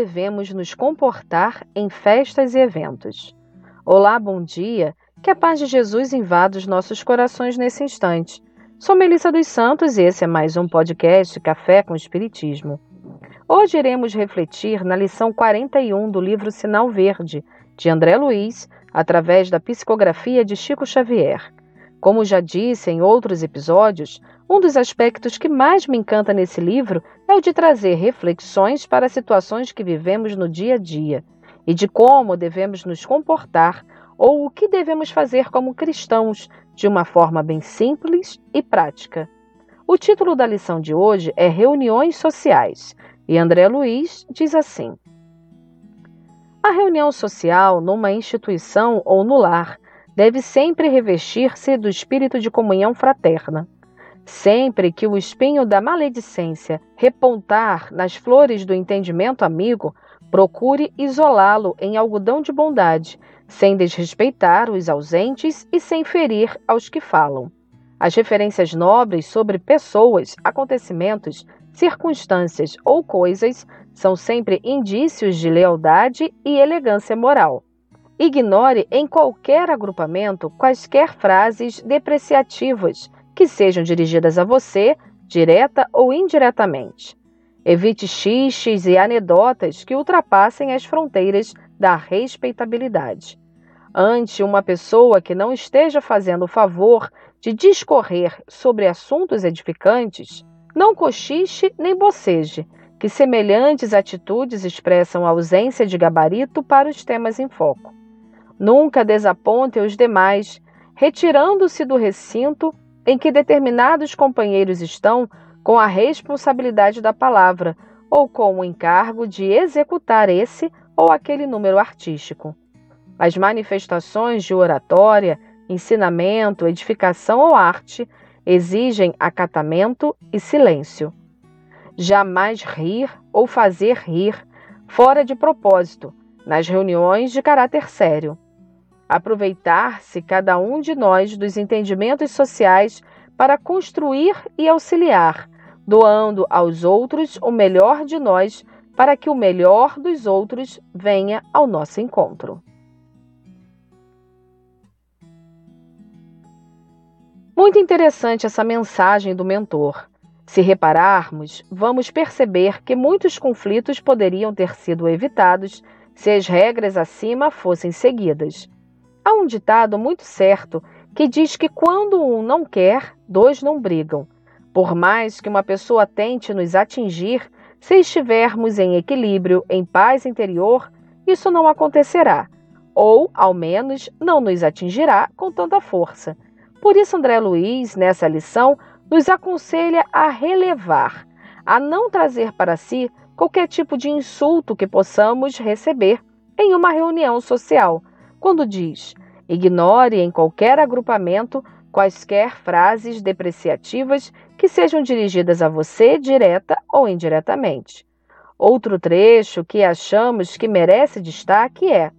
devemos nos comportar em festas e eventos. Olá, bom dia. Que a paz de Jesus invada os nossos corações nesse instante. Sou Melissa dos Santos e esse é mais um podcast Café com Espiritismo. Hoje iremos refletir na lição 41 do livro Sinal Verde, de André Luiz, através da psicografia de Chico Xavier. Como já disse em outros episódios, um dos aspectos que mais me encanta nesse livro é o de trazer reflexões para situações que vivemos no dia a dia e de como devemos nos comportar ou o que devemos fazer como cristãos de uma forma bem simples e prática. O título da lição de hoje é Reuniões Sociais e André Luiz diz assim: A reunião social numa instituição ou no lar deve sempre revestir-se do espírito de comunhão fraterna Sempre que o espinho da maledicência repontar nas flores do entendimento amigo, procure isolá-lo em algodão de bondade, sem desrespeitar os ausentes e sem ferir aos que falam. As referências nobres sobre pessoas, acontecimentos, circunstâncias ou coisas são sempre indícios de lealdade e elegância moral. Ignore em qualquer agrupamento quaisquer frases depreciativas que sejam dirigidas a você, direta ou indiretamente. Evite xixes e anedotas que ultrapassem as fronteiras da respeitabilidade. Ante uma pessoa que não esteja fazendo o favor de discorrer sobre assuntos edificantes, não cochiche nem boceje, que semelhantes atitudes expressam ausência de gabarito para os temas em foco. Nunca desaponte os demais, retirando-se do recinto em que determinados companheiros estão com a responsabilidade da palavra ou com o encargo de executar esse ou aquele número artístico. As manifestações de oratória, ensinamento, edificação ou arte exigem acatamento e silêncio. Jamais rir ou fazer rir fora de propósito, nas reuniões de caráter sério aproveitar-se cada um de nós dos entendimentos sociais para construir e auxiliar, doando aos outros o melhor de nós para que o melhor dos outros venha ao nosso encontro. Muito interessante essa mensagem do mentor. Se repararmos, vamos perceber que muitos conflitos poderiam ter sido evitados se as regras acima fossem seguidas. Há um ditado muito certo que diz que quando um não quer, dois não brigam. Por mais que uma pessoa tente nos atingir, se estivermos em equilíbrio, em paz interior, isso não acontecerá, ou, ao menos, não nos atingirá com tanta força. Por isso, André Luiz, nessa lição, nos aconselha a relevar, a não trazer para si qualquer tipo de insulto que possamos receber em uma reunião social quando diz: ignore em qualquer agrupamento quaisquer frases depreciativas que sejam dirigidas a você direta ou indiretamente. Outro trecho que achamos que merece destaque é: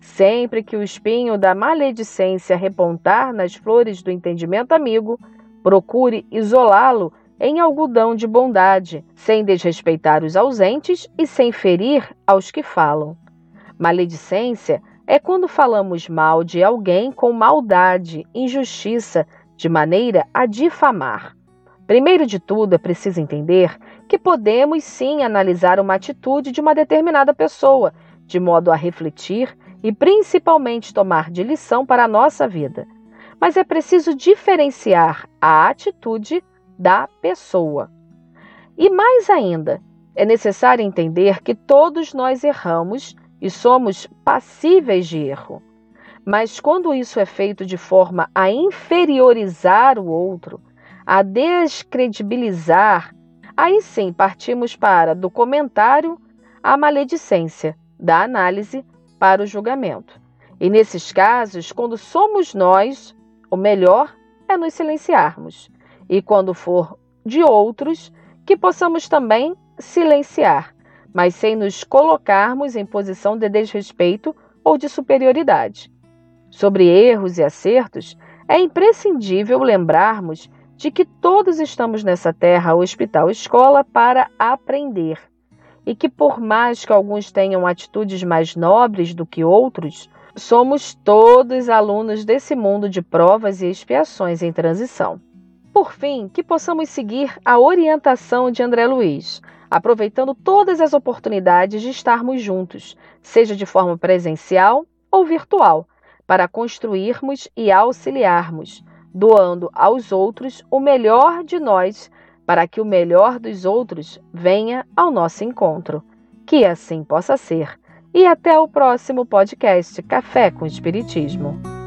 sempre que o espinho da maledicência repontar nas flores do entendimento amigo, procure isolá-lo em algodão de bondade, sem desrespeitar os ausentes e sem ferir aos que falam. Maledicência é quando falamos mal de alguém com maldade, injustiça, de maneira a difamar. Primeiro de tudo, é preciso entender que podemos sim analisar uma atitude de uma determinada pessoa, de modo a refletir e principalmente tomar de lição para a nossa vida. Mas é preciso diferenciar a atitude da pessoa. E mais ainda, é necessário entender que todos nós erramos e somos passíveis de erro. Mas quando isso é feito de forma a inferiorizar o outro, a descredibilizar, aí sim partimos para do comentário à maledicência, da análise para o julgamento. E nesses casos, quando somos nós, o melhor é nos silenciarmos. E quando for de outros, que possamos também silenciar, mas sem nos colocarmos em posição de desrespeito ou de superioridade. Sobre erros e acertos, é imprescindível lembrarmos de que todos estamos nessa terra, hospital, escola, para aprender. e que, por mais que alguns tenham atitudes mais nobres do que outros, somos todos alunos desse mundo de provas e expiações em transição. Por fim, que possamos seguir a orientação de André Luiz, aproveitando todas as oportunidades de estarmos juntos, seja de forma presencial ou virtual, para construirmos e auxiliarmos, doando aos outros o melhor de nós, para que o melhor dos outros venha ao nosso encontro. Que assim possa ser. E até o próximo podcast Café com Espiritismo.